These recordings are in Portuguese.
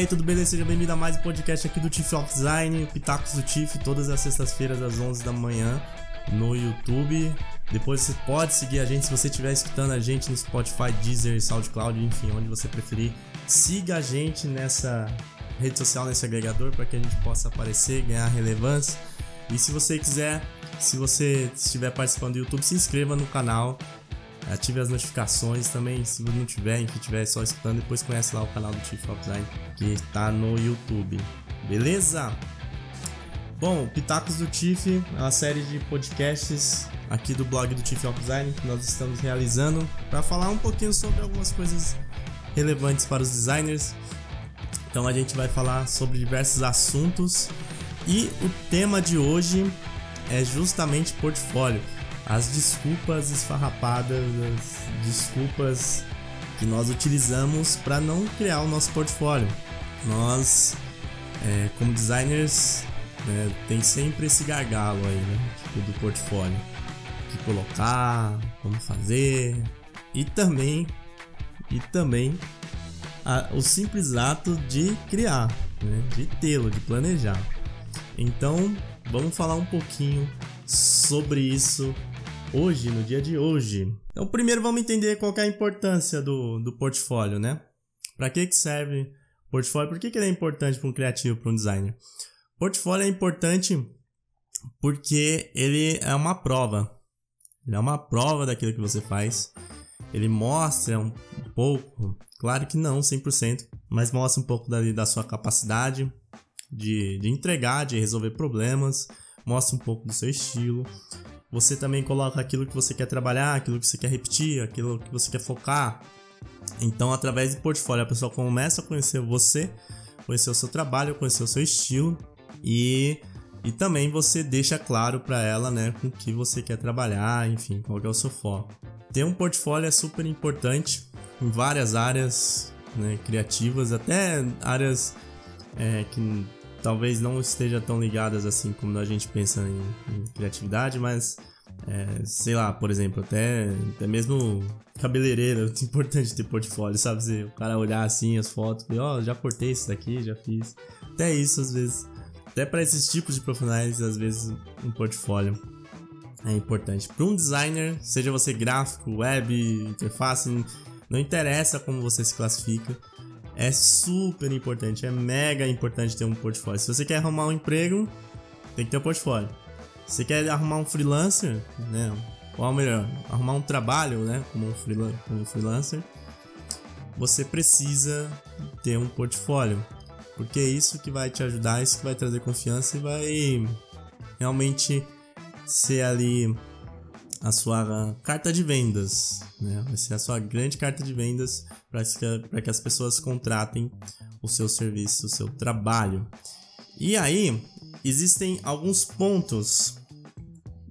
aí, tudo beleza? Seja bem-vindo a mais um podcast aqui do Tiff of Design, Pitacos do Tiff, todas as sextas-feiras às 11 da manhã no YouTube. Depois você pode seguir a gente se você estiver escutando a gente no Spotify, Deezer, SoundCloud, enfim, onde você preferir. Siga a gente nessa rede social, nesse agregador, para que a gente possa aparecer, ganhar relevância. E se você quiser, se você estiver participando do YouTube, se inscreva no canal ative as notificações também, se não tiver, enfim, tiver só escutando, depois conhece lá o canal do Chief of Design que está no YouTube. Beleza? Bom, Pitacos do Chief é uma série de podcasts aqui do blog do Chief of Design que nós estamos realizando para falar um pouquinho sobre algumas coisas relevantes para os designers. Então a gente vai falar sobre diversos assuntos e o tema de hoje é justamente portfólio as desculpas esfarrapadas, as desculpas que nós utilizamos para não criar o nosso portfólio. Nós, é, como designers, né, tem sempre esse gargalo aí, né, tipo, do portfólio, que colocar, como fazer e também e também a, o simples ato de criar, né, de tê-lo, de planejar. Então, vamos falar um pouquinho sobre isso hoje, no dia de hoje. Então, primeiro vamos entender qual é a importância do, do portfólio, né? Para que, que serve portfólio? Por que, que ele é importante para um criativo, para um designer? Portfólio é importante porque ele é uma prova. Ele é uma prova daquilo que você faz. Ele mostra um pouco, claro que não 100%, mas mostra um pouco da, da sua capacidade de, de entregar, de resolver problemas, mostra um pouco do seu estilo, você também coloca aquilo que você quer trabalhar, aquilo que você quer repetir, aquilo que você quer focar. Então, através do portfólio, a pessoa começa a conhecer você, conhecer o seu trabalho, conhecer o seu estilo e, e também você deixa claro para ela, né, com que você quer trabalhar, enfim, qual é o seu foco. Ter um portfólio é super importante em várias áreas né, criativas, até áreas é, que talvez não esteja tão ligadas assim como a gente pensa em, em criatividade, mas é, sei lá, por exemplo, até, até mesmo cabeleireiro, é importante ter portfólio, sabe? Se o cara olhar assim as fotos, ó, oh, já cortei isso daqui, já fiz. Até isso às vezes, até para esses tipos de profissionais, às vezes um portfólio é importante. Para um designer, seja você gráfico, web, interface, não interessa como você se classifica, é super importante, é mega importante ter um portfólio. Se você quer arrumar um emprego, tem que ter um portfólio. Se você quer arrumar um freelancer, né? Ou melhor, arrumar um trabalho, né? Como um, como um freelancer, você precisa ter um portfólio. Porque é isso que vai te ajudar, isso que vai trazer confiança e vai realmente ser ali a sua carta de vendas, né? Vai ser a sua grande carta de vendas para que, que as pessoas contratem o seu serviço, o seu trabalho. E aí, existem alguns pontos.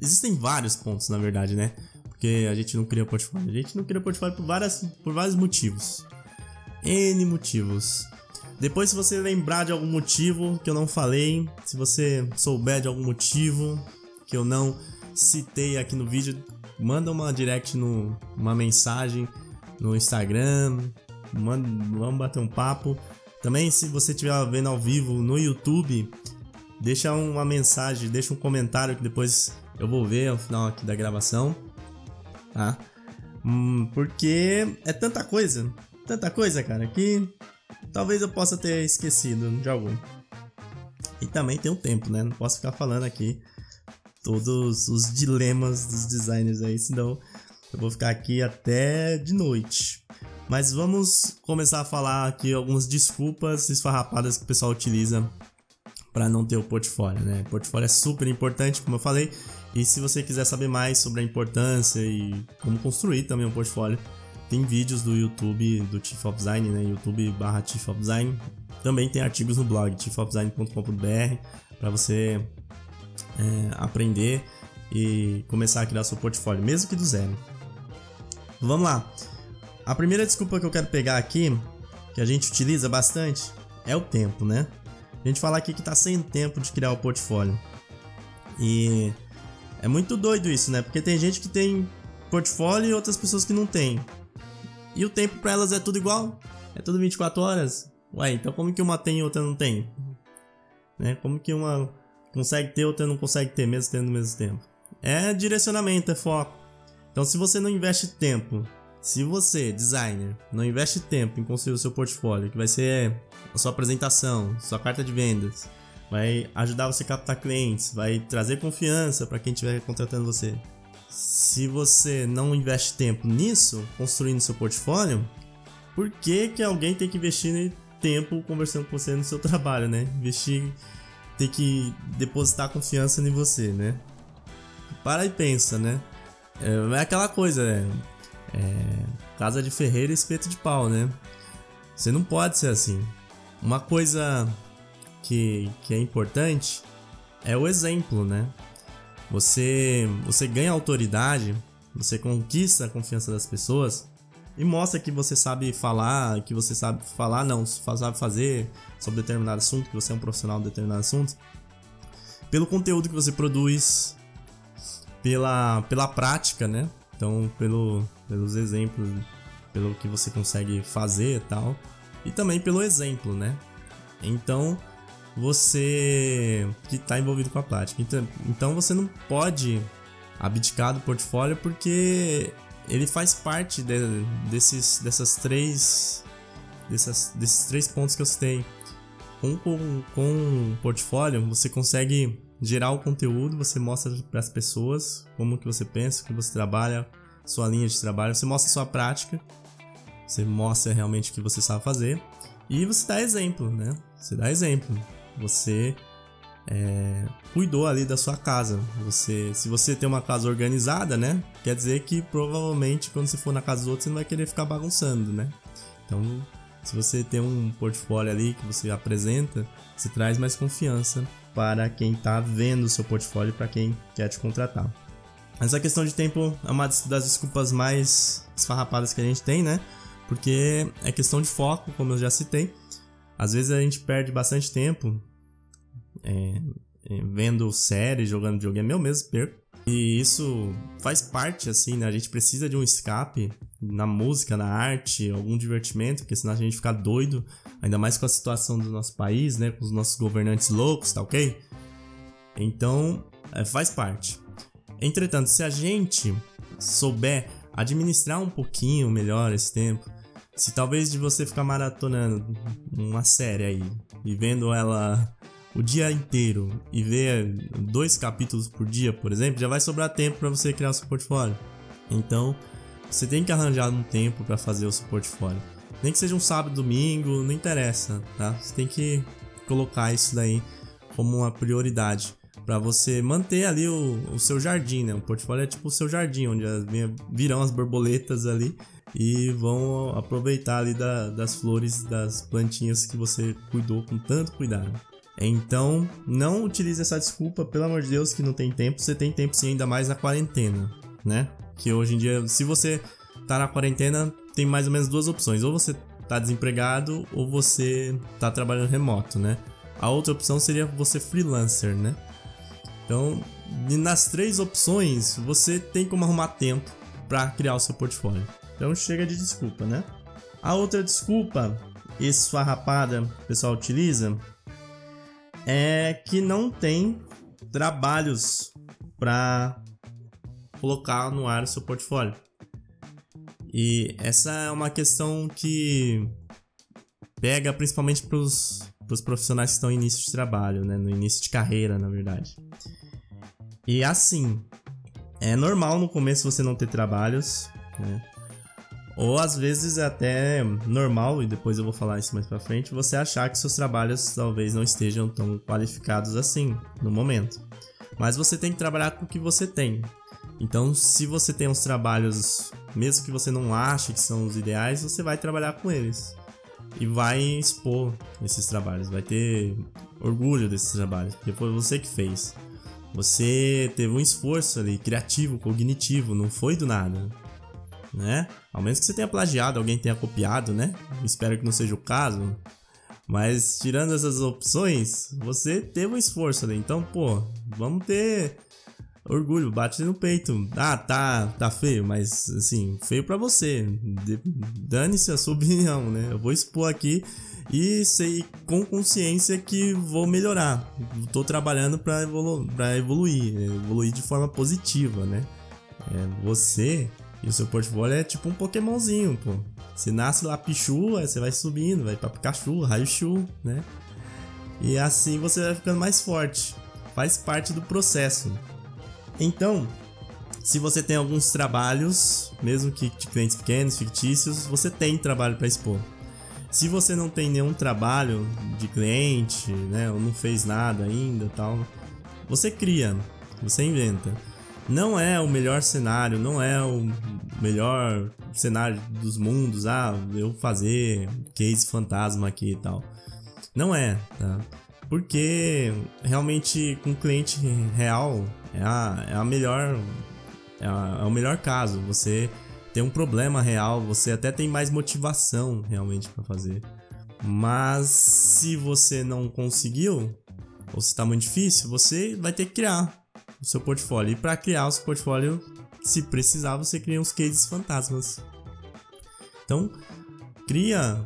Existem vários pontos, na verdade, né? Porque a gente não cria portfólio. A gente não cria portfólio por, várias, por vários motivos. N motivos. Depois, se você lembrar de algum motivo que eu não falei, se você souber de algum motivo que eu não citei aqui no vídeo, manda uma direct no uma mensagem no Instagram, manda, vamos bater um papo. Também se você estiver vendo ao vivo no YouTube, deixa uma mensagem, deixa um comentário que depois eu vou ver ao final aqui da gravação, tá? Hum, porque é tanta coisa, tanta coisa, cara, que talvez eu possa ter esquecido de algum. E também tem um tempo, né? Não posso ficar falando aqui todos os dilemas dos designers aí, senão eu vou ficar aqui até de noite. Mas vamos começar a falar aqui algumas desculpas esfarrapadas que o pessoal utiliza para não ter o portfólio, né? O portfólio é super importante, como eu falei, e se você quiser saber mais sobre a importância e como construir também um portfólio, tem vídeos do YouTube do Chief of Design, né? YouTube barra Chief of Design. Também tem artigos no blog chiefofdesign.com.br para você é, aprender e começar a criar seu portfólio, mesmo que do zero. Vamos lá. A primeira desculpa que eu quero pegar aqui, que a gente utiliza bastante, é o tempo, né? A gente fala aqui que tá sem tempo de criar o portfólio. E é muito doido isso, né? Porque tem gente que tem portfólio e outras pessoas que não tem. E o tempo para elas é tudo igual. É tudo 24 horas. Ué, então como que uma tem e outra não tem? Né? Como que uma consegue ter outra não consegue ter, mesmo tendo no mesmo tempo? É direcionamento, é foco. Então, se você não investe tempo, se você, designer, não investe tempo em construir o seu portfólio, que vai ser a sua apresentação, sua carta de vendas, vai ajudar você a captar clientes, vai trazer confiança para quem estiver contratando você. Se você não investe tempo nisso, construindo seu portfólio, por que, que alguém tem que investir tempo conversando com você no seu trabalho, né? Investir, ter que depositar confiança em você, né? Para e pensa, né? É, é aquela coisa, né? É, casa de ferreiro e espeto de pau, né? Você não pode ser assim. Uma coisa que, que é importante é o exemplo, né? Você, você ganha autoridade, você conquista a confiança das pessoas e mostra que você sabe falar, que você sabe falar, não, sabe fazer sobre determinado assunto, que você é um profissional de determinado assunto, pelo conteúdo que você produz, pela, pela prática, né? Então, pelo, pelos exemplos, pelo que você consegue fazer e tal, e também pelo exemplo, né? Então, você que está envolvido com a prática. Então, então, você não pode abdicar do portfólio porque ele faz parte de, desses, dessas três, dessas, desses três pontos que eu citei. Com, com, com o portfólio, você consegue gerar o conteúdo, você mostra para as pessoas como que você pensa, que você trabalha, sua linha de trabalho, você mostra sua prática, você mostra realmente o que você sabe fazer e você dá exemplo, né? Você dá exemplo. Você é, cuidou ali da sua casa. Você, se você tem uma casa organizada, né? Quer dizer que provavelmente quando você for na casa dos outros você não vai querer ficar bagunçando, né? Então, se você tem um portfólio ali que você apresenta, você traz mais confiança para quem está vendo o seu portfólio, para quem quer te contratar. Essa questão de tempo é uma das desculpas mais esfarrapadas que a gente tem, né? Porque é questão de foco, como eu já citei. Às vezes a gente perde bastante tempo é, é, vendo séries, jogando videogame, eu mesmo perco. E isso faz parte, assim, né? A gente precisa de um escape na música, na arte, algum divertimento, porque senão a gente fica doido, ainda mais com a situação do nosso país, né? Com os nossos governantes loucos, tá ok? Então, é, faz parte. Entretanto, se a gente souber administrar um pouquinho melhor esse tempo, se talvez de você ficar maratonando uma série aí e vendo ela o dia inteiro e ver dois capítulos por dia, por exemplo, já vai sobrar tempo para você criar o seu portfólio. Então, você tem que arranjar um tempo para fazer o seu portfólio. Nem que seja um sábado, domingo, não interessa, tá? Você tem que colocar isso daí como uma prioridade para você manter ali o, o, seu jardim, né? O portfólio é tipo o seu jardim, onde as, virão as borboletas ali e vão aproveitar ali da, das flores, das plantinhas que você cuidou com tanto cuidado. Então, não utilize essa desculpa, pelo amor de Deus, que não tem tempo. Você tem tempo sim, ainda mais na quarentena, né? Que hoje em dia, se você tá na quarentena, tem mais ou menos duas opções. Ou você tá desempregado, ou você tá trabalhando remoto, né? A outra opção seria você freelancer, né? Então, nas três opções, você tem como arrumar tempo para criar o seu portfólio. Então, chega de desculpa, né? A outra desculpa esfarrapada que o pessoal utiliza é que não tem trabalhos para colocar no ar o seu portfólio. E essa é uma questão que pega principalmente para os profissionais que estão em início de trabalho, né? no início de carreira, na verdade. E assim, é normal no começo você não ter trabalhos, né? Ou às vezes é até normal, e depois eu vou falar isso mais pra frente, você achar que seus trabalhos talvez não estejam tão qualificados assim no momento. Mas você tem que trabalhar com o que você tem. Então, se você tem uns trabalhos, mesmo que você não ache que são os ideais, você vai trabalhar com eles. E vai expor esses trabalhos, vai ter orgulho desses trabalhos, porque foi você que fez. Você teve um esforço ali, criativo, cognitivo, não foi do nada né? Ao menos que você tenha plagiado, alguém tenha copiado, né? Espero que não seja o caso. Mas tirando essas opções, você teve um esforço ali. Então, pô, vamos ter orgulho, bate no peito. Ah, tá, tá feio, mas assim, feio para você. Dane-se a sua opinião, né? Eu vou expor aqui e sei com consciência que vou melhorar. Tô trabalhando para evolu evoluir, evoluir de forma positiva, né? É, você e o seu portfólio é tipo um Pokémonzinho, pô. Você nasce lá Pichu, aí você vai subindo, vai pra Pikachu, Raichu, né? E assim você vai ficando mais forte. Faz parte do processo. Então, se você tem alguns trabalhos, mesmo que de clientes pequenos, fictícios, você tem trabalho para expor. Se você não tem nenhum trabalho de cliente, né, ou não fez nada ainda, tal, você cria, você inventa. Não é o melhor cenário, não é o melhor cenário dos mundos, ah, eu fazer case fantasma aqui e tal. Não é, tá? Porque realmente com cliente real é a, é a melhor. É, a, é o melhor caso. Você tem um problema real, você até tem mais motivação realmente para fazer. Mas se você não conseguiu, ou se está muito difícil, você vai ter que criar seu portfólio. E para criar o seu portfólio, se precisar, você cria uns cases fantasmas. Então, cria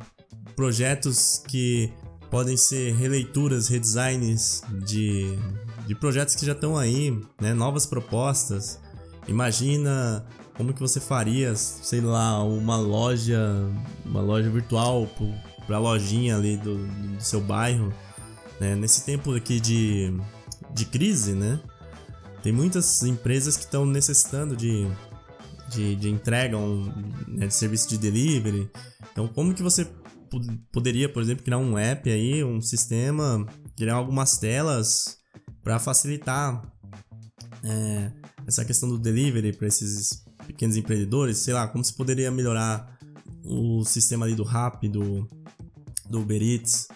projetos que podem ser releituras, redesigns de, de projetos que já estão aí, né? novas propostas. Imagina como que você faria, sei lá, uma loja, uma loja virtual para a lojinha ali do, do seu bairro, né? Nesse tempo aqui de, de crise, né? Tem muitas empresas que estão necessitando de, de, de entrega, um, né, de serviço de delivery. Então, como que você poderia, por exemplo, criar um app aí, um sistema, criar algumas telas para facilitar é, essa questão do delivery para esses pequenos empreendedores, sei lá, como se poderia melhorar o sistema ali do Rap, do, do Uber Eats.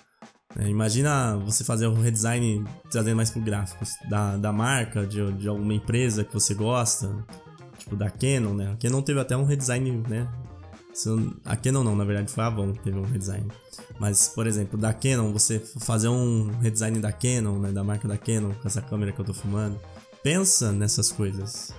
É, imagina você fazer um redesign trazendo mais pro gráficos da, da marca, de, de alguma empresa que você gosta, tipo da Canon, né? A Canon teve até um redesign, né? A Canon não, na verdade foi a Avon que teve um redesign. Mas, por exemplo, da Canon, você fazer um redesign da Canon, né, da marca da Canon, com essa câmera que eu tô filmando. Pensa nessas coisas.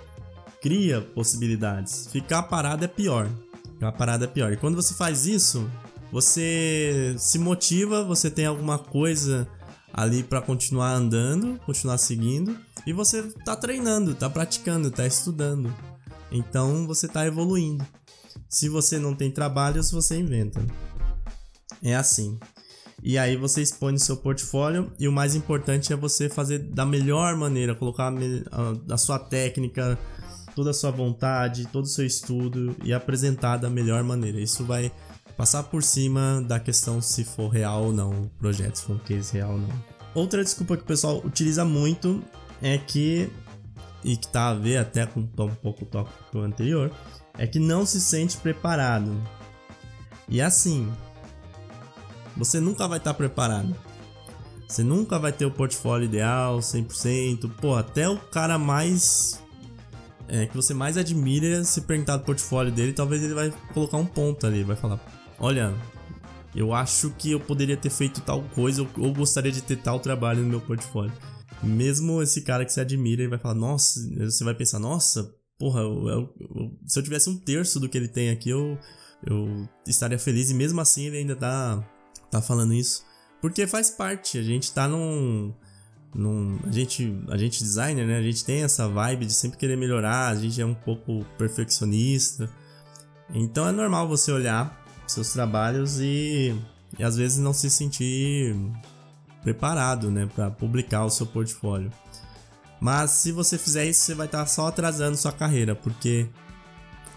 Cria possibilidades. Ficar parado é pior. Ficar parado é pior. E quando você faz isso, você se motiva, você tem alguma coisa ali para continuar andando, continuar seguindo, e você tá treinando, tá praticando, tá estudando. Então você tá evoluindo. Se você não tem trabalhos, você inventa. É assim. E aí você expõe seu portfólio e o mais importante é você fazer da melhor maneira, colocar a, a, a sua técnica, toda a sua vontade, todo o seu estudo e apresentar da melhor maneira. Isso vai passar por cima da questão se for real ou não o projeto, se for um case real ou não. Outra desculpa que o pessoal utiliza muito é que, e que tá a ver até com um pouco o tópico anterior, é que não se sente preparado. E assim, você nunca vai estar tá preparado. Você nunca vai ter o portfólio ideal, 100%. Pô, até o cara mais. É, que você mais admira, se perguntar do portfólio dele, talvez ele vai colocar um ponto ali. Vai falar: Olha, eu acho que eu poderia ter feito tal coisa, ou, ou gostaria de ter tal trabalho no meu portfólio. Mesmo esse cara que você admira, ele vai falar: Nossa, você vai pensar: Nossa, porra, eu, eu, eu, se eu tivesse um terço do que ele tem aqui, eu, eu estaria feliz. E mesmo assim ele ainda tá, tá falando isso. Porque faz parte, a gente tá num. num a, gente, a gente designer, né? A gente tem essa vibe de sempre querer melhorar, a gente é um pouco perfeccionista. Então é normal você olhar seus trabalhos e, e às vezes não se sentir preparado, né, para publicar o seu portfólio. Mas se você fizer isso, você vai estar só atrasando sua carreira, porque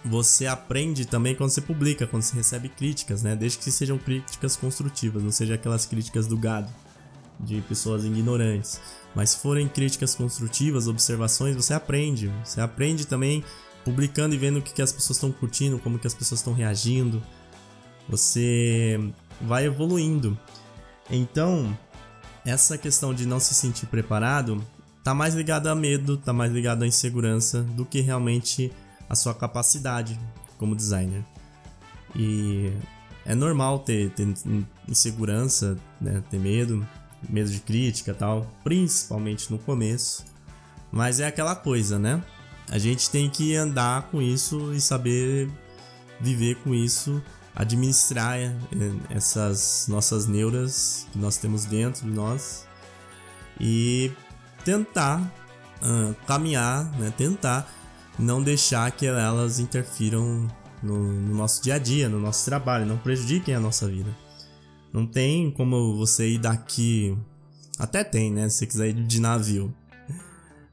você aprende também quando você publica, quando você recebe críticas, né? Desde que sejam críticas construtivas, não seja aquelas críticas do gado, de pessoas ignorantes. Mas se forem críticas construtivas, observações, você aprende. Você aprende também publicando e vendo o que, que as pessoas estão curtindo, como que as pessoas estão reagindo. Você vai evoluindo. Então, essa questão de não se sentir preparado tá mais ligado a medo, tá mais ligado à insegurança do que realmente a sua capacidade como designer. E é normal ter, ter insegurança, né? ter medo, medo de crítica tal, principalmente no começo. Mas é aquela coisa, né? A gente tem que andar com isso e saber viver com isso, administrar eh, essas nossas neuras que nós temos dentro de nós e tentar uh, caminhar, né? Tentar não deixar que elas interfiram no, no, nosso dia a dia, no nosso trabalho, não prejudiquem a nossa vida. Não tem como você ir daqui. Até tem, né? Se você quiser ir de navio.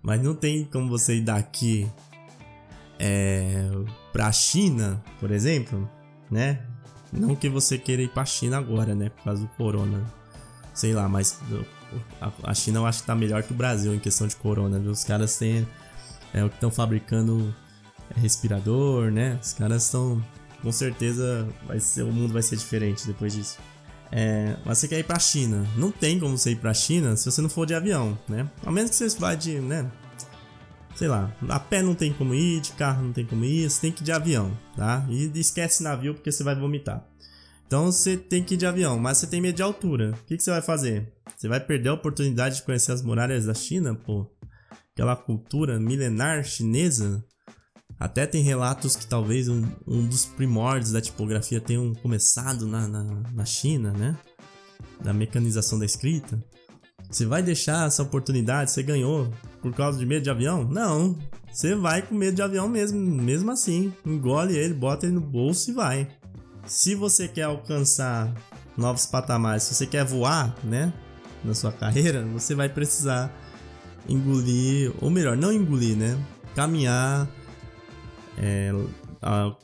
Mas não tem como você ir daqui é, pra China, por exemplo, né? Não que você queira ir pra China agora, né? Por causa do corona. Sei lá, mas a China eu acho que tá melhor que o Brasil em questão de corona. Os caras têm. É o que estão fabricando respirador, né? Os caras estão. Com certeza vai ser, o mundo vai ser diferente depois disso. É, mas você quer ir pra China. Não tem como você ir pra China se você não for de avião, né? Ao menos que você vá de, né? Sei lá, a pé não tem como ir, de carro não tem como ir, você tem que ir de avião, tá? E esquece navio porque você vai vomitar. Então você tem que ir de avião, mas você tem medo de altura. O que, que você vai fazer? Você vai perder a oportunidade de conhecer as muralhas da China, pô? Aquela cultura milenar chinesa? Até tem relatos que talvez um, um dos primórdios da tipografia tenham começado na, na, na China, né? Da mecanização da escrita. Você vai deixar essa oportunidade? Você ganhou por causa de medo de avião? Não. Você vai com medo de avião mesmo, mesmo assim. Engole ele, bota ele no bolso e vai. Se você quer alcançar novos patamares, se você quer voar, né, na sua carreira, você vai precisar engolir, ou melhor, não engolir, né, caminhar é, a,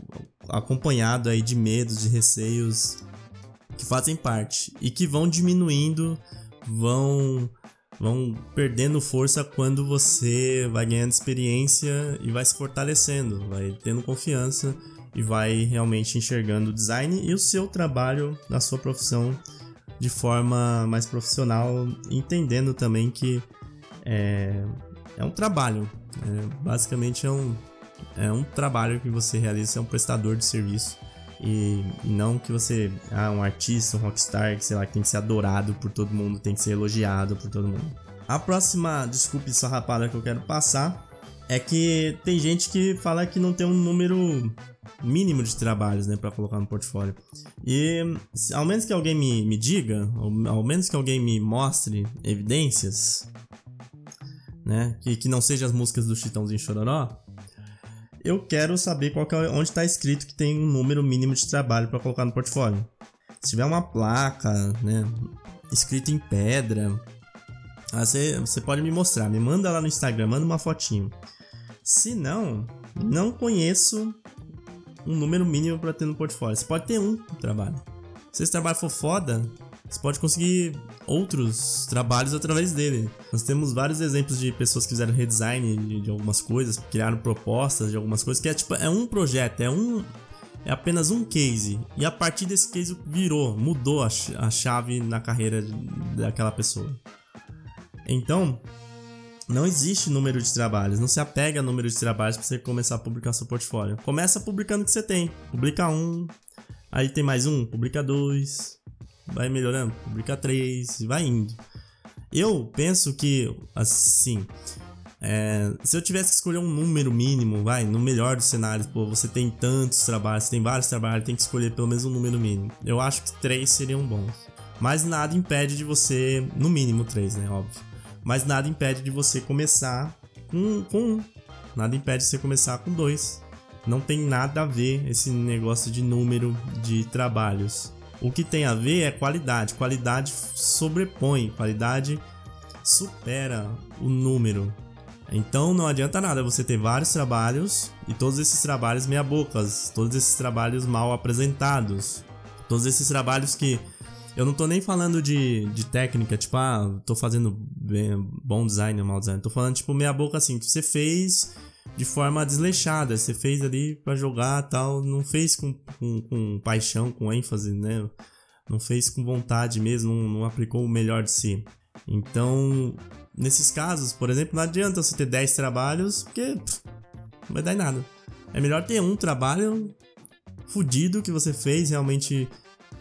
acompanhado aí de medos, de receios que fazem parte e que vão diminuindo, vão vão perdendo força quando você vai ganhando experiência e vai se fortalecendo, vai tendo confiança e vai realmente enxergando o design e o seu trabalho na sua profissão de forma mais profissional, entendendo também que é, é um trabalho, é, basicamente é um, é um trabalho que você realiza, é um prestador de serviço. E, não que você ah, um artista, um rockstar, que sei lá, que tem que ser adorado por todo mundo, tem que ser elogiado por todo mundo. A próxima desculpe sua rapada que eu quero passar é que tem gente que fala que não tem um número mínimo de trabalhos, né, para colocar no portfólio. E ao menos que alguém me, me diga, ou ao menos que alguém me mostre evidências, né, que, que não sejam as músicas do Chitãozinho Chororó, eu quero saber qual é, onde está escrito que tem um número mínimo de trabalho para colocar no portfólio. Se tiver uma placa, né, escrita em pedra, você, você pode me mostrar, me manda lá no Instagram, manda uma fotinho. Se não, não conheço um número mínimo para ter no portfólio. Você pode ter um trabalho. Se esse trabalho for foda, você pode conseguir outros trabalhos através dele. Nós temos vários exemplos de pessoas que fizeram redesign de, de algumas coisas, criaram propostas de algumas coisas, que é tipo, é um projeto, é um. É apenas um case. E a partir desse case virou, mudou a, a chave na carreira daquela pessoa. Então, não existe número de trabalhos, não se apega a número de trabalhos para você começar a publicar seu portfólio. Começa publicando o que você tem. Publica um, aí tem mais um, publica dois, vai melhorando, publica três, vai indo. Eu penso que, assim, é, se eu tivesse que escolher um número mínimo, vai, no melhor dos cenários, pô, você tem tantos trabalhos, tem vários trabalhos, tem que escolher pelo menos um número mínimo. Eu acho que três seriam bons. Mas nada impede de você, no mínimo três, né, óbvio. Mas nada impede de você começar com, com um. Nada impede de você começar com dois. Não tem nada a ver esse negócio de número de trabalhos. O que tem a ver é qualidade. Qualidade sobrepõe, qualidade supera o número. Então não adianta nada você ter vários trabalhos e todos esses trabalhos meia bocas, todos esses trabalhos mal apresentados, todos esses trabalhos que eu não tô nem falando de, de técnica, tipo, ah, tô fazendo bem, bom design ou mau design. Tô falando, tipo, meia boca assim, que você fez de forma desleixada. Você fez ali para jogar tal. Não fez com, com, com, paixão, com ênfase, né? Não fez com vontade mesmo, não, não aplicou o melhor de si. Então, nesses casos, por exemplo, não adianta você ter 10 trabalhos, porque pff, não vai dar em nada. É melhor ter um trabalho fudido que você fez realmente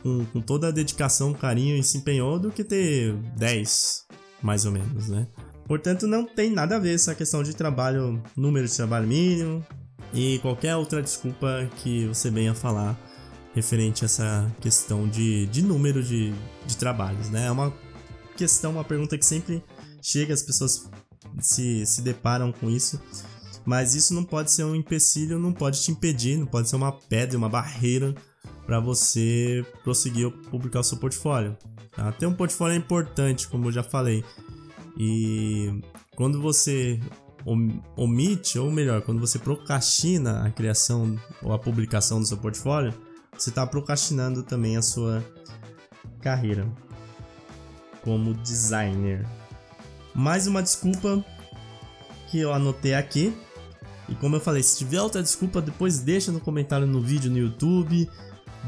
com, com toda a dedicação, carinho e se empenhou do que ter 10, mais ou menos, né? Portanto, não tem nada a ver essa questão de trabalho, número de trabalho mínimo e qualquer outra desculpa que você venha falar referente a essa questão de, de número de, de trabalhos, né? É uma questão, uma pergunta que sempre chega, as pessoas se, se deparam com isso, mas isso não pode ser um empecilho, não pode te impedir, não pode ser uma pedra, uma barreira para você prosseguir publicar o seu portfólio. Tá? Ter um portfólio é importante, como eu já falei, e quando você omite, ou melhor, quando você procrastina a criação ou a publicação do seu portfólio, você está procrastinando também a sua carreira como designer. Mais uma desculpa que eu anotei aqui. E como eu falei, se tiver outra desculpa, depois deixa no comentário no vídeo no YouTube.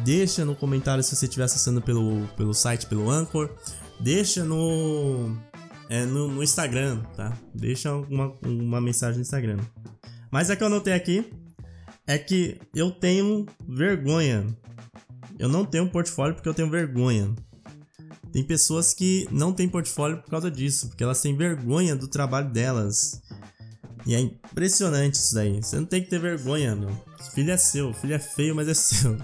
Deixa no comentário se você estiver acessando pelo, pelo site, pelo Anchor. Deixa no, é, no, no, Instagram, tá? Deixa uma, uma mensagem no Instagram. Mas a que eu anotei aqui é que eu tenho vergonha. Eu não tenho portfólio porque eu tenho vergonha. Tem pessoas que não têm portfólio por causa disso, porque elas têm vergonha do trabalho delas. E é impressionante isso daí. Você não tem que ter vergonha, meu. Filho é seu, filho é feio, mas é seu.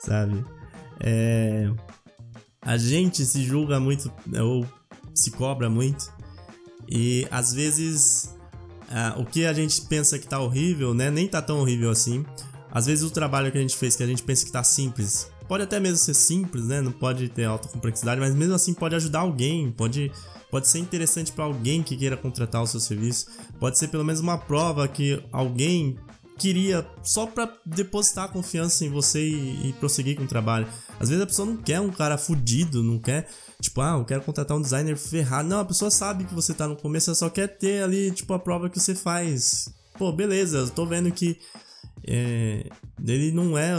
Sabe? É... A gente se julga muito, ou se cobra muito. E às vezes uh, o que a gente pensa que tá horrível, né? Nem tá tão horrível assim. Às vezes o trabalho que a gente fez, que a gente pensa que tá simples, pode até mesmo ser simples, né? Não pode ter alta complexidade, mas mesmo assim pode ajudar alguém, pode, pode ser interessante para alguém que queira contratar o seu serviço. Pode ser pelo menos uma prova que alguém queria só para depositar confiança em você e, e, prosseguir com o trabalho. Às vezes a pessoa não quer um cara fudido, não quer, tipo, ah, eu quero contratar um designer ferrado. Não, a pessoa sabe que você tá no começo, ela só quer ter ali, tipo, a prova que você faz. Pô, beleza, eu tô vendo que é, ele não é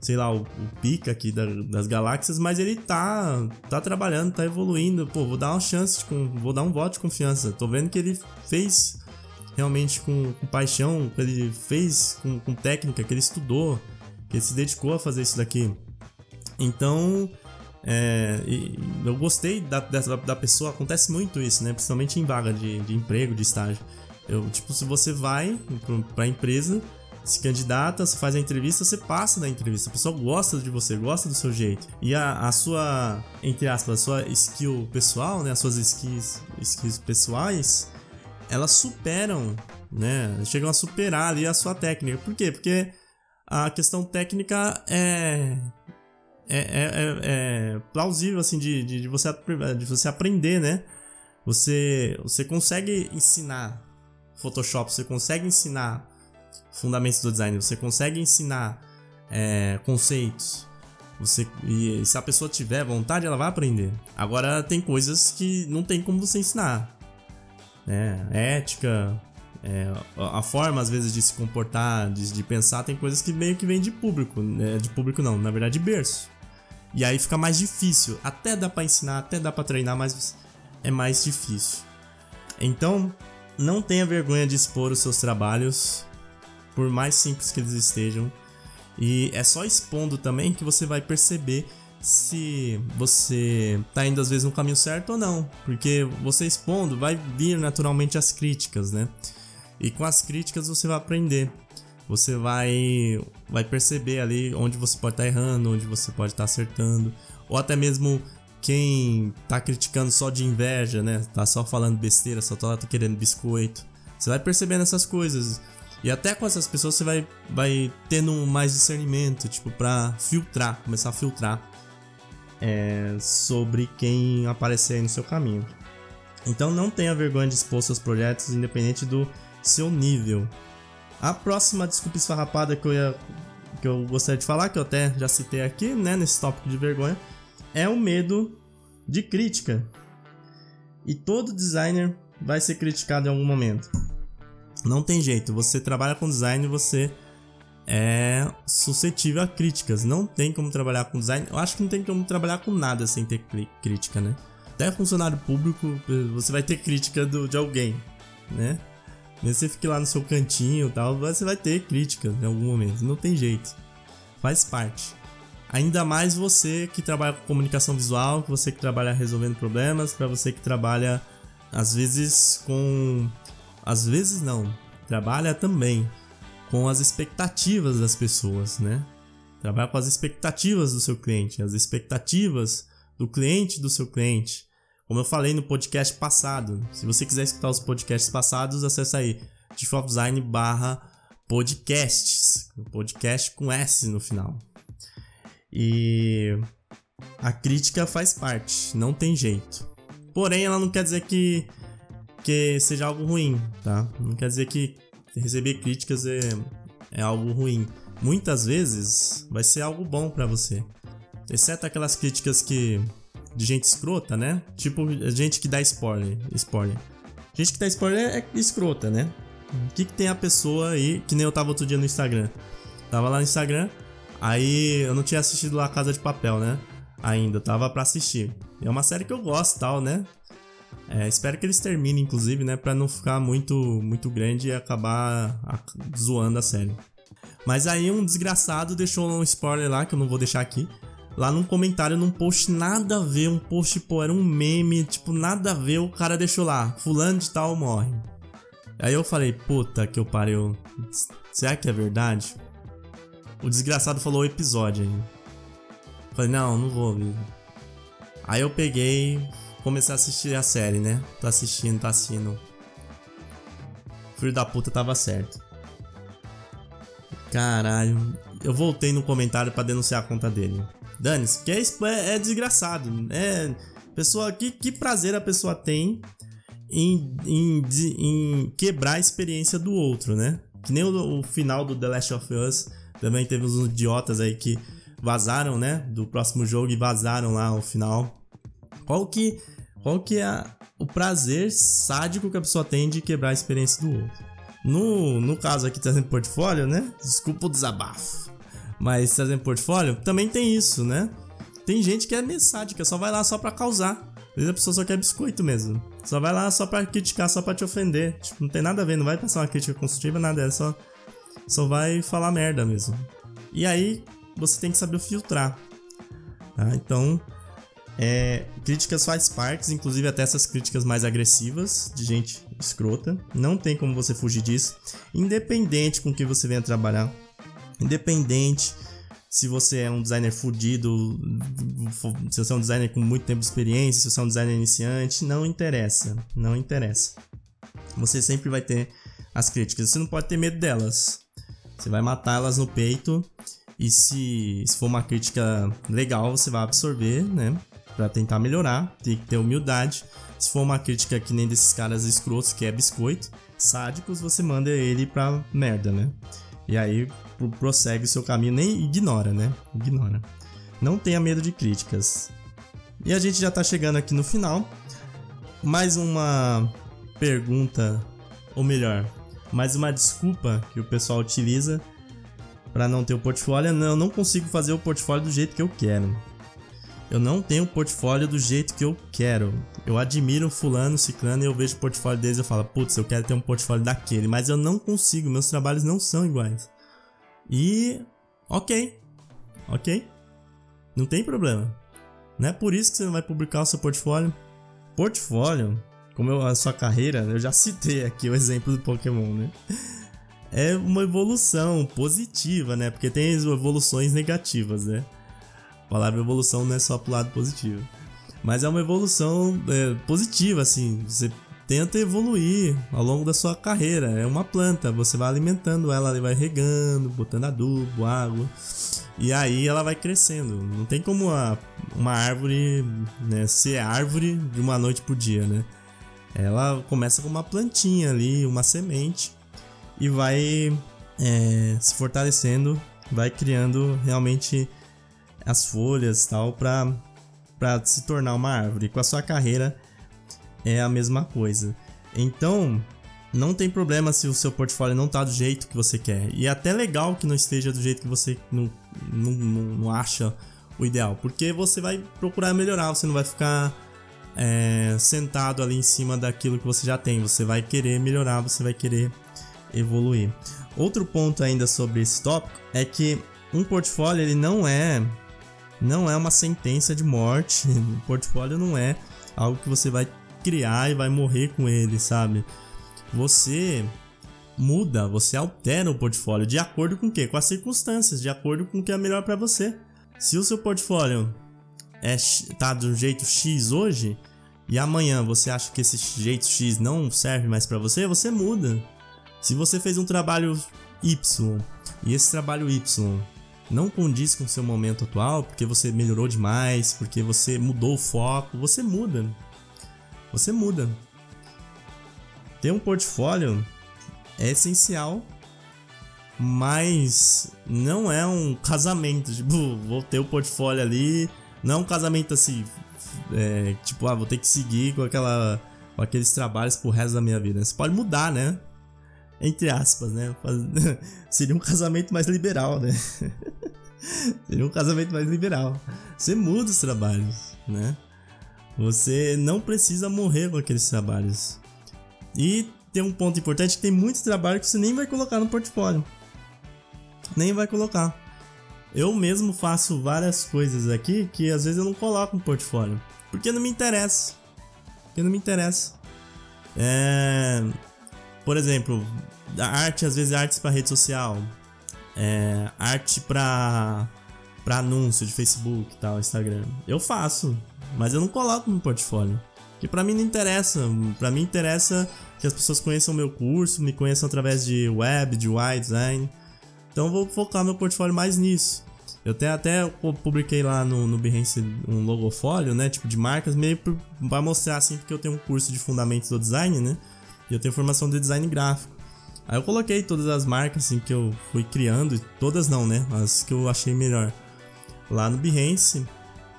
sei lá, o, o pica aqui da, das galáxias, mas ele tá, tá trabalhando, tá evoluindo. Pô, vou dar uma chance, vou dar um voto de confiança. Tô vendo que ele fez realmente com, com paixão, que ele fez com, com técnica, que ele estudou, que ele se dedicou a fazer isso daqui. Então, é, eu gostei da, da, da, pessoa, acontece muito isso, né? Principalmente em vaga de, de emprego, de estágio. Eu, tipo, se você vai para a empresa, se candidata, você faz a entrevista, você passa da entrevista. A pessoa gosta de você, gosta do seu jeito. E a, a sua, entre aspas, a sua skill pessoal, né? As suas skills, skills pessoais, elas superam, né? Chegam a superar ali a sua técnica. Por quê? Porque a questão técnica é. É, é, é, é plausível, assim, de, de, de, você, de você aprender, né? Você, você consegue ensinar Photoshop, você consegue ensinar fundamentos do design, você consegue ensinar é, conceitos. Você, e se a pessoa tiver vontade, ela vai aprender. Agora, tem coisas que não tem como você ensinar. Né? Ética, é, a forma às vezes de se comportar, de, de, pensar, tem coisas que meio que vem de público. Né? De público não, na verdade de berço. E aí fica mais difícil. Até dá para ensinar, até dá para treinar, mas é mais difícil. Então, não tenha vergonha de expor os seus trabalhos por mais simples que eles estejam. E é só expondo também que você vai perceber se você tá indo às vezes no caminho certo ou não, porque você expondo vai vir naturalmente as críticas, né? E com as críticas você vai aprender. Você vai vai perceber ali onde você pode estar tá errando, onde você pode estar tá acertando, ou até mesmo quem tá criticando só de inveja, né? Tá só falando besteira, só tá querendo biscoito. Você vai percebendo essas coisas. E até com essas pessoas você vai, vai tendo mais discernimento, tipo, pra filtrar, começar a filtrar é, sobre quem aparecer aí no seu caminho. Então não tenha vergonha de expor seus projetos, independente do seu nível. A próxima desculpa esfarrapada que eu, ia, que eu gostaria de falar, que eu até já citei aqui, né, nesse tópico de vergonha, é o medo de crítica. E todo designer vai ser criticado em algum momento. Não tem jeito, você trabalha com design, você é suscetível a críticas. Não tem como trabalhar com design. Eu acho que não tem como trabalhar com nada sem ter crítica, né? Até funcionário público, você vai ter crítica do, de alguém, né? Mesmo você fique lá no seu cantinho e tal, você vai ter crítica em algum momento. Não tem jeito. Faz parte. Ainda mais você que trabalha com comunicação visual, você que trabalha resolvendo problemas, para você que trabalha às vezes com. Às vezes não. Trabalha também com as expectativas das pessoas, né? Trabalha com as expectativas do seu cliente, as expectativas do cliente do seu cliente. Como eu falei no podcast passado, se você quiser escutar os podcasts passados, acessa aí Design barra podcasts, podcast com S no final. E a crítica faz parte, não tem jeito. Porém, ela não quer dizer que, que seja algo ruim, tá? Não quer dizer que receber críticas é, é algo ruim. Muitas vezes vai ser algo bom para você. Exceto aquelas críticas que de gente escrota, né? Tipo, gente que dá spoiler. spoiler. Gente que dá spoiler é escrota, né? O que, que tem a pessoa aí, que nem eu tava outro dia no Instagram. Tava lá no Instagram, aí eu não tinha assistido lá Casa de Papel, né? Ainda, tava pra assistir. É uma série que eu gosto tal, né? É, espero que eles terminem, inclusive, né? Pra não ficar muito, muito grande e acabar zoando a série. Mas aí um desgraçado deixou um spoiler lá, que eu não vou deixar aqui lá num comentário, num post nada a ver, um post, pô, era um meme, tipo, nada a ver, o cara deixou lá, fulano de tal morre. Aí eu falei, puta que eu pariu, será que é verdade? O desgraçado falou o episódio aí. Falei, não, não vou. Aí eu peguei, comecei a assistir a série, né? Tô assistindo, tá assistindo. Filho da puta tava certo. Caralho. Eu voltei no comentário para denunciar a conta dele. Dane-se, porque é, é, desgraçado. É. Pessoa, que, que prazer a pessoa tem em, em, em quebrar a experiência do outro, né? Que nem o, o, final do The Last of Us. Também teve uns idiotas aí que vazaram, né? Do próximo jogo e vazaram lá o final. Qual que, qual que é o prazer sádico que a pessoa tem de quebrar a experiência do outro? No, no caso aqui, trazendo portfólio, né? Desculpa o desabafo. Mas trazendo portfólio, também tem isso, né? Tem gente que é meio sádica, só vai lá só pra causar. Às vezes a pessoa só quer biscoito mesmo. Só vai lá só pra criticar, só pra te ofender. Tipo, não tem nada a ver, não vai passar uma crítica construtiva, nada. É só, só vai falar merda mesmo. E aí, você tem que saber filtrar. Tá? Então, é, críticas faz parte, inclusive até essas críticas mais agressivas, de gente escrota. Não tem como você fugir disso. Independente com que você venha trabalhar. Independente se você é um designer fudido, se você é um designer com muito tempo de experiência, se você é um designer iniciante, não interessa, não interessa. Você sempre vai ter as críticas, você não pode ter medo delas. Você vai matá-las no peito e se, se for uma crítica legal, você vai absorver, né? Pra tentar melhorar, tem que ter humildade. Se for uma crítica que nem desses caras escrotos, que é biscoito, sádicos, você manda ele pra merda, né? E aí prossegue o seu caminho, nem ignora, né? Ignora. Não tenha medo de críticas. E a gente já tá chegando aqui no final. Mais uma pergunta, ou melhor, mais uma desculpa que o pessoal utiliza para não ter o portfólio. Não, eu não consigo fazer o portfólio do jeito que eu quero. Eu não tenho o portfólio do jeito que eu quero. Eu admiro fulano, ciclano e eu vejo o portfólio deles e eu falo, putz, eu quero ter um portfólio daquele, mas eu não consigo, meus trabalhos não são iguais. E ok, ok, não tem problema. Não é por isso que você não vai publicar o seu portfólio. Portfólio, como eu, a sua carreira, eu já citei aqui o exemplo do Pokémon, né? É uma evolução positiva, né? Porque tem evoluções negativas, né? A palavra evolução não é só pro lado positivo. Mas é uma evolução é, positiva, assim. Você tenta evoluir ao longo da sua carreira. É uma planta, você vai alimentando ela, vai regando, botando adubo, água. E aí ela vai crescendo. Não tem como a, uma árvore né, ser árvore de uma noite pro dia, né? Ela começa com uma plantinha ali, uma semente, e vai é, se fortalecendo, vai criando realmente as folhas tal para se tornar uma árvore. Com a sua carreira é a mesma coisa. Então, não tem problema se o seu portfólio não tá do jeito que você quer. E é até legal que não esteja do jeito que você não, não, não, acha o ideal, porque você vai procurar melhorar, você não vai ficar é, sentado ali em cima daquilo que você já tem. Você vai querer melhorar, você vai querer evoluir. Outro ponto ainda sobre esse tópico é que um portfólio ele não é não é uma sentença de morte. O portfólio não é algo que você vai criar e vai morrer com ele, sabe? Você muda, você altera o portfólio de acordo com o quê? Com as circunstâncias, de acordo com o que é melhor para você. Se o seu portfólio é tá do jeito X hoje e amanhã você acha que esse jeito X não serve mais para você, você muda. Se você fez um trabalho Y e esse trabalho Y não condiz com o seu momento atual, porque você melhorou demais, porque você mudou o foco, você muda. Você muda. Ter um portfólio é essencial, mas não é um casamento. Tipo, vou ter o portfólio ali. Não é um casamento assim, é, tipo, ah, vou ter que seguir com, aquela, com aqueles trabalhos pro resto da minha vida. Você pode mudar, né? Entre aspas, né? Seria um casamento mais liberal, né? Seria um casamento mais liberal. Você muda os trabalhos, né? Você não precisa morrer com aqueles trabalhos. E tem um ponto importante que tem muitos trabalhos que você nem vai colocar no portfólio. Nem vai colocar. Eu mesmo faço várias coisas aqui que às vezes eu não coloco no portfólio. Porque não me interessa. Porque não me interessa. É... Por exemplo, arte, às vezes artes para rede social. É... Arte para para anúncio de Facebook e tal, Instagram. Eu faço, mas eu não coloco no portfólio. Que para mim não interessa. Para mim interessa que as pessoas conheçam meu curso, me conheçam através de web, de UI design. Então eu vou focar meu portfólio mais nisso. Eu até, até publiquei lá no, no Behance um logofólio, né? Tipo de marcas, meio para mostrar assim, porque eu tenho um curso de fundamentos do design, né? E eu tenho formação de design gráfico. Aí eu coloquei todas as marcas assim que eu fui criando, todas não, né? As que eu achei melhor lá no Behance,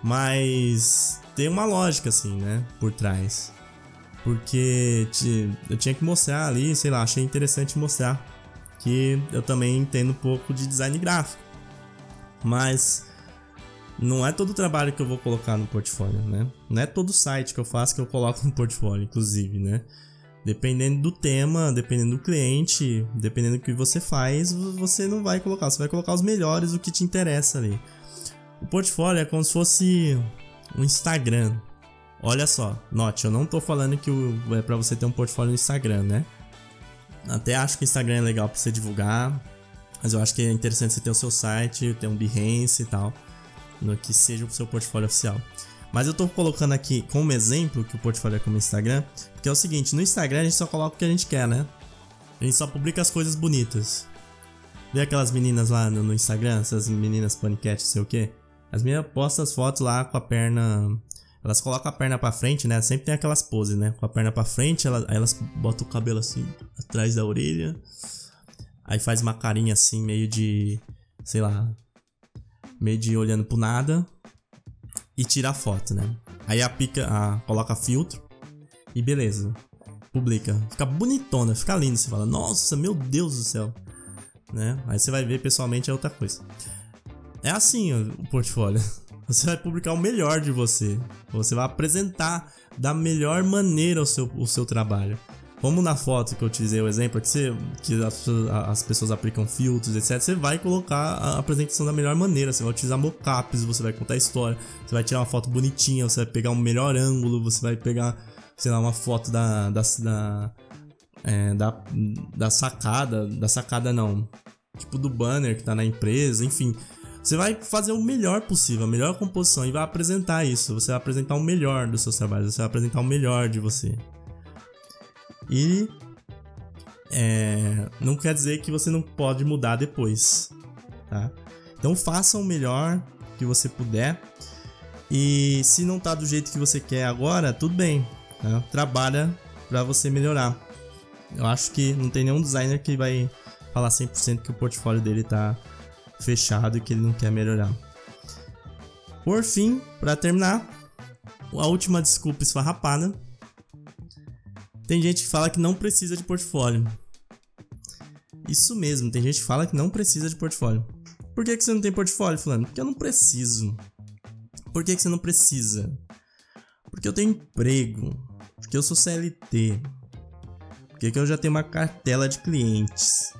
mas tem uma lógica assim, né, por trás. Porque eu tinha que mostrar ali, sei lá, achei interessante mostrar que eu também entendo um pouco de design gráfico. Mas não é todo trabalho que eu vou colocar no portfólio, né? Não é todo site que eu faço que eu coloco no portfólio, inclusive, né? Dependendo do tema, dependendo do cliente, dependendo do que você faz, você não vai colocar, você vai colocar os melhores, o que te interessa ali. O portfólio é como se fosse um Instagram. Olha só, note, eu não tô falando que é para você ter um portfólio no Instagram, né? Até acho que o Instagram é legal para você divulgar, mas eu acho que é interessante você ter o seu site, ter um Behance e tal, no que seja o seu portfólio oficial. Mas eu tô colocando aqui como exemplo que o portfólio é como Instagram, porque é o seguinte, no Instagram a gente só coloca o que a gente quer, né? A gente só publica as coisas bonitas. Vê aquelas meninas lá no, no Instagram, essas meninas paniquete, sei o que? As minhas postam as fotos lá com a perna. Elas colocam a perna pra frente, né? Sempre tem aquelas poses, né? Com a perna pra frente, elas, aí elas botam o cabelo assim, atrás da orelha. Aí faz uma carinha assim, meio de. Sei lá. Meio de olhando pro nada. E tira a foto, né? Aí a pica. A, coloca filtro. E beleza. Publica. Fica bonitona, fica lindo. Você fala, nossa, meu Deus do céu. Né? Aí você vai ver pessoalmente é outra coisa. É assim o portfólio. Você vai publicar o melhor de você. Você vai apresentar da melhor maneira o seu, o seu trabalho. Como na foto que eu utilizei o exemplo, que, você, que as, as, pessoas aplicam filtros, etc. Você vai colocar a apresentação da melhor maneira. Você vai utilizar mockups, você vai contar a história, você vai tirar uma foto bonitinha, você vai pegar um melhor ângulo, você vai pegar, sei lá, uma foto da. da, da, é, da, da sacada. Da sacada não. Tipo do banner que tá na empresa, enfim. Você vai fazer o melhor possível, a melhor composição e vai apresentar isso. Você vai apresentar o melhor dos seus trabalhos, você vai apresentar o melhor de você. E é, não quer dizer que você não pode mudar depois, tá? Então faça o melhor que você puder. E se não tá do jeito que você quer agora, tudo bem. Tá? Trabalha para você melhorar. Eu acho que não tem nenhum designer que vai falar 100% que o portfólio dele tá fechado que ele não quer melhorar. Por fim, para terminar, a última desculpa esfarrapada. Tem gente que fala que não precisa de portfólio. Isso mesmo, tem gente que fala que não precisa de portfólio. Por que, que você não tem portfólio, fulano? Porque eu não preciso. Por que, que você não precisa? Porque eu tenho emprego. Porque eu sou CLT. Porque eu já tenho uma cartela de clientes.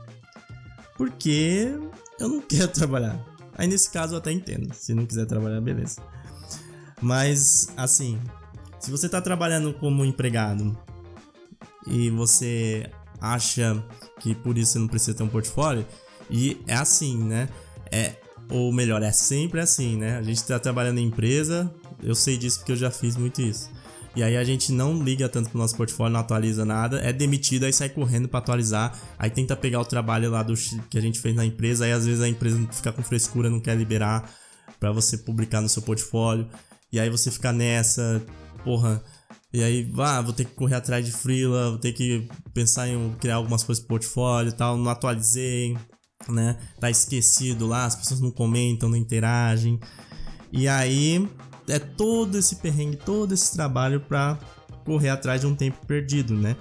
Porque eu não quero trabalhar. Aí nesse caso eu até entendo. Se não quiser trabalhar, beleza. Mas, assim, se você está trabalhando como empregado e você acha que por isso você não precisa ter um portfólio, e é assim, né? É, ou melhor, é sempre assim, né? A gente está trabalhando em empresa, eu sei disso porque eu já fiz muito isso. E aí a gente não liga tanto pro nosso portfólio, não atualiza nada, é demitido, aí sai correndo para atualizar, aí tenta pegar o trabalho lá do que a gente fez na empresa, aí às vezes a empresa fica com frescura, não quer liberar para você publicar no seu portfólio. E aí você fica nessa, porra, e aí, ah, vou ter que correr atrás de freela, vou ter que pensar em criar algumas coisas pro portfólio e tal, não atualizei, né? Tá esquecido lá, as pessoas não comentam, não interagem. E aí é todo esse perrengue, todo esse trabalho para correr atrás de um tempo perdido, né?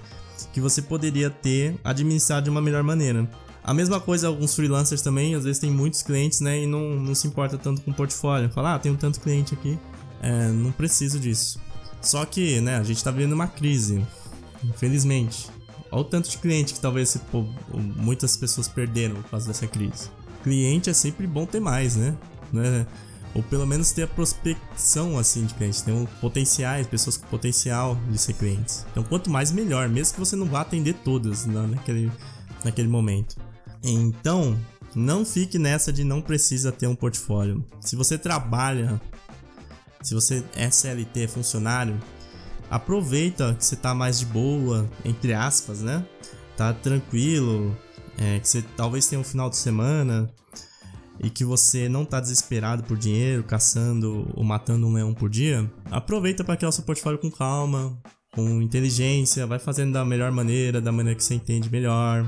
Que você poderia ter administrado de uma melhor maneira. A mesma coisa, alguns freelancers também, às vezes tem muitos clientes, né? E não, não se importa tanto com o portfólio. Fala, ah, um tanto cliente aqui, é, não preciso disso. Só que, né, a gente tá vivendo uma crise, infelizmente. Olha o tanto de cliente que talvez pô, muitas pessoas perderam por causa dessa crise. Cliente é sempre bom ter mais, né? né? Ou pelo menos ter a prospecção assim de clientes, ter um potenciais, pessoas com potencial de ser clientes. Então quanto mais melhor, mesmo que você não vá atender todas né, naquele, naquele momento. Então, não fique nessa de não precisa ter um portfólio. Se você trabalha se você é CLT, funcionário, aproveita que você tá mais de boa, entre aspas, né? Tá tranquilo, é, que você talvez tenha um final de semana e que você não tá desesperado por dinheiro, caçando ou matando um leão por dia. Aproveita para criar o seu portfólio com calma, com inteligência, vai fazendo da melhor maneira, da maneira que você entende melhor,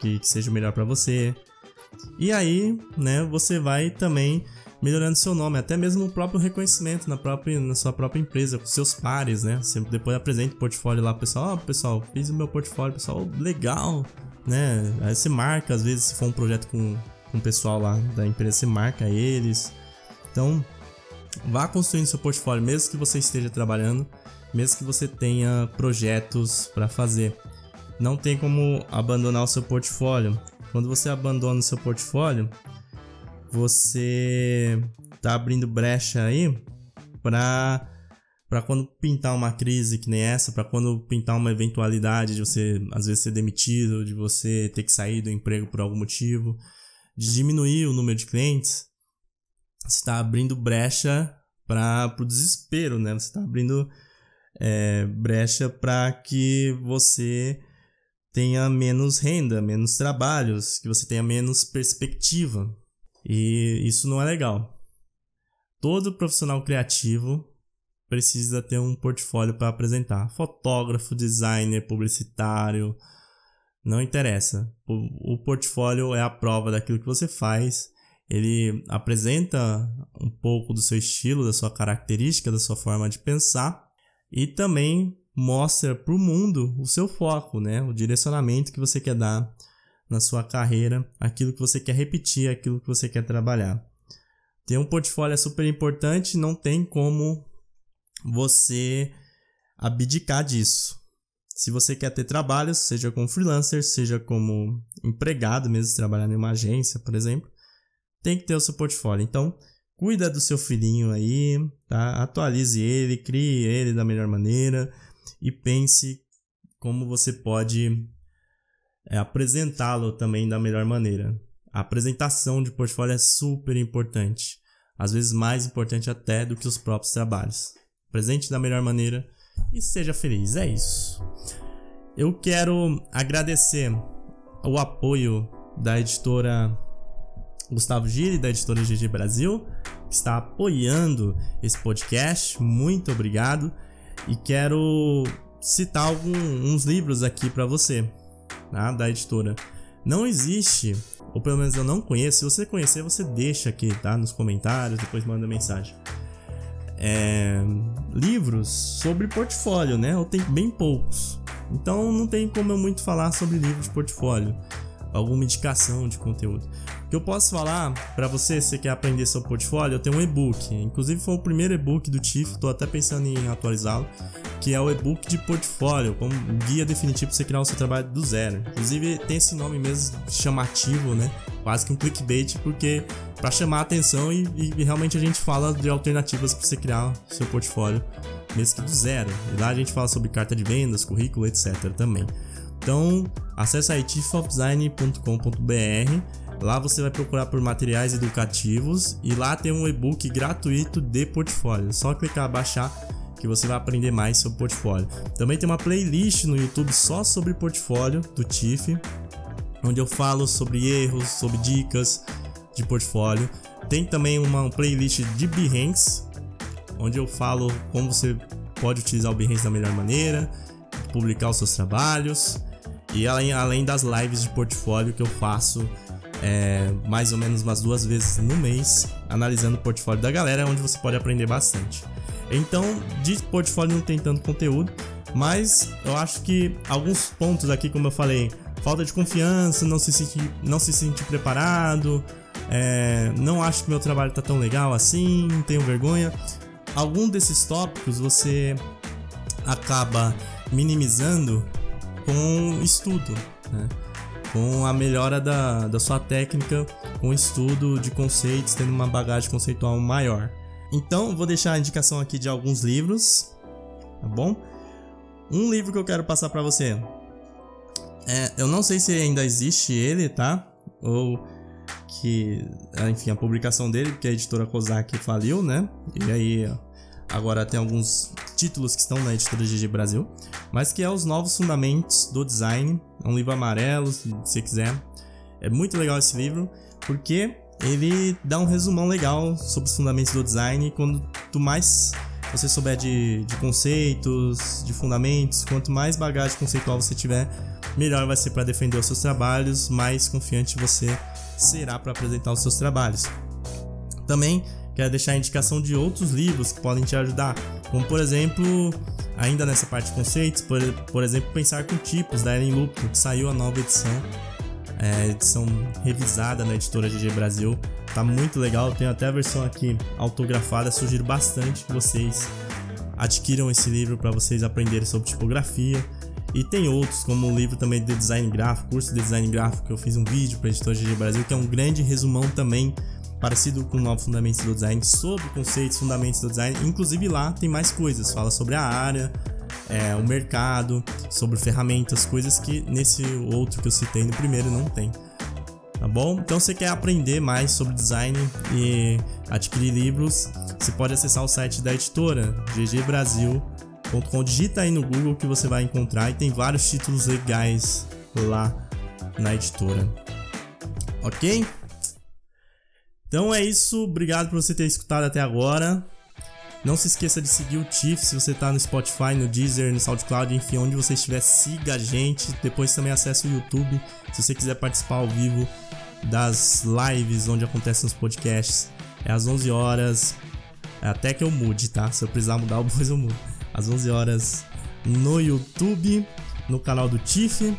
que, que seja melhor para você. E aí, né, você vai também melhorando seu nome, até mesmo o próprio reconhecimento na, própria, na sua própria empresa, com seus pares, né? Você depois apresenta o portfólio lá, pessoal, ó, oh, pessoal, fiz o meu portfólio, pessoal, legal, né? Aí você marca, às vezes, se for um projeto com, com o pessoal lá da empresa, você marca eles. Então, vá construindo seu portfólio, mesmo que você esteja trabalhando, mesmo que você tenha projetos para fazer. Não tem como abandonar o seu portfólio. Quando você abandona o seu portfólio, você tá abrindo brecha aí para para quando pintar uma crise que nem essa, para quando pintar uma eventualidade de você às vezes ser demitido, de você ter que sair do emprego por algum motivo, de diminuir o número de clientes, você está abrindo brecha para o desespero, né? Você está abrindo é, brecha para que você tenha menos renda, menos trabalhos, que você tenha menos perspectiva. E isso não é legal. Todo profissional criativo precisa ter um portfólio para apresentar. Fotógrafo, designer, publicitário, não interessa. O, o, portfólio é a prova daquilo que você faz. Ele apresenta um pouco do seu estilo, da sua característica, da sua forma de pensar e também mostra para o mundo o seu foco, né? O direcionamento que você quer dar na sua carreira, aquilo que você quer repetir, aquilo que você quer trabalhar. Ter um portfólio é super importante, não tem como você abdicar disso. Se você quer ter trabalhos, seja como freelancer, seja como empregado, mesmo trabalhar em uma agência, por exemplo, tem que ter o seu portfólio. Então, cuida do seu filhinho aí, tá? Atualize ele, crie ele da melhor maneira e pense como você pode é apresentá-lo também da melhor maneira. A apresentação de portfólio é super importante, às vezes mais importante até do que os próprios trabalhos. Presente da melhor maneira e seja feliz, é isso. Eu quero agradecer o apoio da editora Gustavo Giri, da editora GG Brasil, que está apoiando esse podcast. Muito obrigado. E quero citar alguns livros aqui para você tá? da editora. Não existe, ou pelo menos eu não conheço. Se você conhecer, você deixa aqui, tá? Nos comentários, depois manda mensagem. É, livros sobre portfólio, né? Ou tem bem poucos. Então não tem como eu muito falar sobre livros de portfólio. Alguma indicação de conteúdo. O que eu posso falar para você, se você quer aprender seu portfólio, eu tenho um e-book. Inclusive foi o primeiro e-book do TIFF, tô até pensando em atualizá-lo que é o e-book de portfólio, como guia definitivo para você criar o seu trabalho do zero. Inclusive tem esse nome mesmo chamativo, né? Quase que um clickbait, porque para chamar a atenção e, e, realmente a gente fala de alternativas para você criar seu portfólio mesmo que do zero. E lá a gente fala sobre carta de vendas, currículo, etc. também. Então, acesse aí chiefofdesign.com.br. Lá você vai procurar por materiais educativos e lá tem um e-book gratuito de portfólio. É só clicar baixar que você vai aprender mais sobre portfólio. Também tem uma playlist no YouTube só sobre portfólio do TIFF, onde eu falo sobre erros, sobre dicas de portfólio. Tem também uma playlist de Behance, onde eu falo como você pode utilizar o Behance da melhor maneira, publicar os seus trabalhos e além, além das lives de portfólio que eu faço é, mais ou menos umas duas vezes no mês, analisando o portfólio da galera, onde você pode aprender bastante. Então, de portfólio não tem tanto conteúdo, mas eu acho que alguns pontos aqui, como eu falei, falta de confiança, não se sentir, não se sentir preparado, é, não acho que meu trabalho tá tão legal assim, tenho vergonha. Algum desses tópicos você acaba minimizando com estudo, né? com a melhora da, da sua técnica, com estudo de conceitos, tendo uma bagagem conceitual maior. Então, vou deixar a indicação aqui de alguns livros, tá bom? Um livro que eu quero passar para você. É, eu não sei se ainda existe ele, tá? Ou que, enfim, a publicação dele, porque a editora Kozak faliu, né? E aí agora tem alguns títulos que estão na editora GG Brasil, mas que é os novos fundamentos do design. É um livro amarelo, se você quiser. É muito legal esse livro, porque ele dá um resumão legal sobre os fundamentos do design. Quando tu mais você souber de, de conceitos, de fundamentos, quanto mais bagagem conceitual você tiver, melhor vai ser para defender os seus trabalhos, mais confiante você será para apresentar os seus trabalhos. Também quero deixar a indicação de outros livros que podem te ajudar, como por exemplo, ainda nessa parte de conceitos, por, por exemplo, Pensar com Tipos, da Ellen Lupo, que saiu a nova edição é, edição revisada na editora GG Brasil. Tá muito legal, tem até a versão aqui autografada. Sugiro bastante que vocês adquiram esse livro para vocês aprenderem sobre tipografia. E tem outros, como o livro também de design gráfico, curso de design gráfico, que eu fiz um vídeo para a editora GG Brasil, que é um grande resumão também, parecido com o Novo Fundamentos do Design, sobre conceitos, fundamentos do design. Inclusive lá tem mais coisas, fala sobre a área, é, o mercado, sobre ferramentas, coisas que nesse outro que eu citei no primeiro não tem. Tá bom? Então, se você quer aprender mais sobre design e adquirir livros, você pode acessar o site da editora, ggbrasil.com. Digita aí no Google que você vai encontrar e tem vários títulos legais lá na editora. Ok? Então é isso, obrigado por você ter escutado até agora. Não se esqueça de seguir o Tiff se você tá no Spotify, no Deezer, no SoundCloud, enfim, onde você estiver, siga a gente. Depois também acesse o YouTube, se você quiser participar ao vivo das lives onde acontecem os podcasts. É às 11 horas, até que eu mude, tá? Se eu precisar mudar, depois eu mudo. Às 11 horas no YouTube, no canal do Tiff.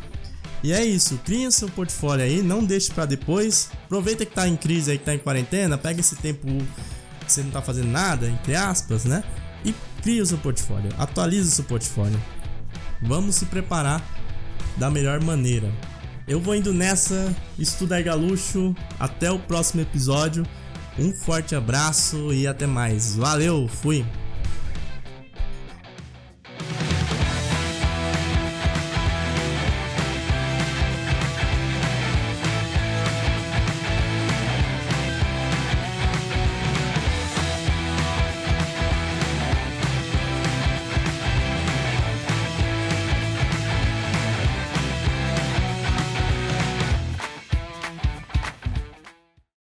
E é isso, crie seu portfólio aí, não deixe para depois. Aproveita que tá em crise aí, que tá em quarentena, pega esse tempo você não tá fazendo nada, entre aspas, né? E cria o seu portfólio, atualize o seu portfólio. Vamos se preparar da melhor maneira. Eu vou indo nessa, estuda aí galuxo, até o próximo episódio. Um forte abraço e até mais. Valeu, fui!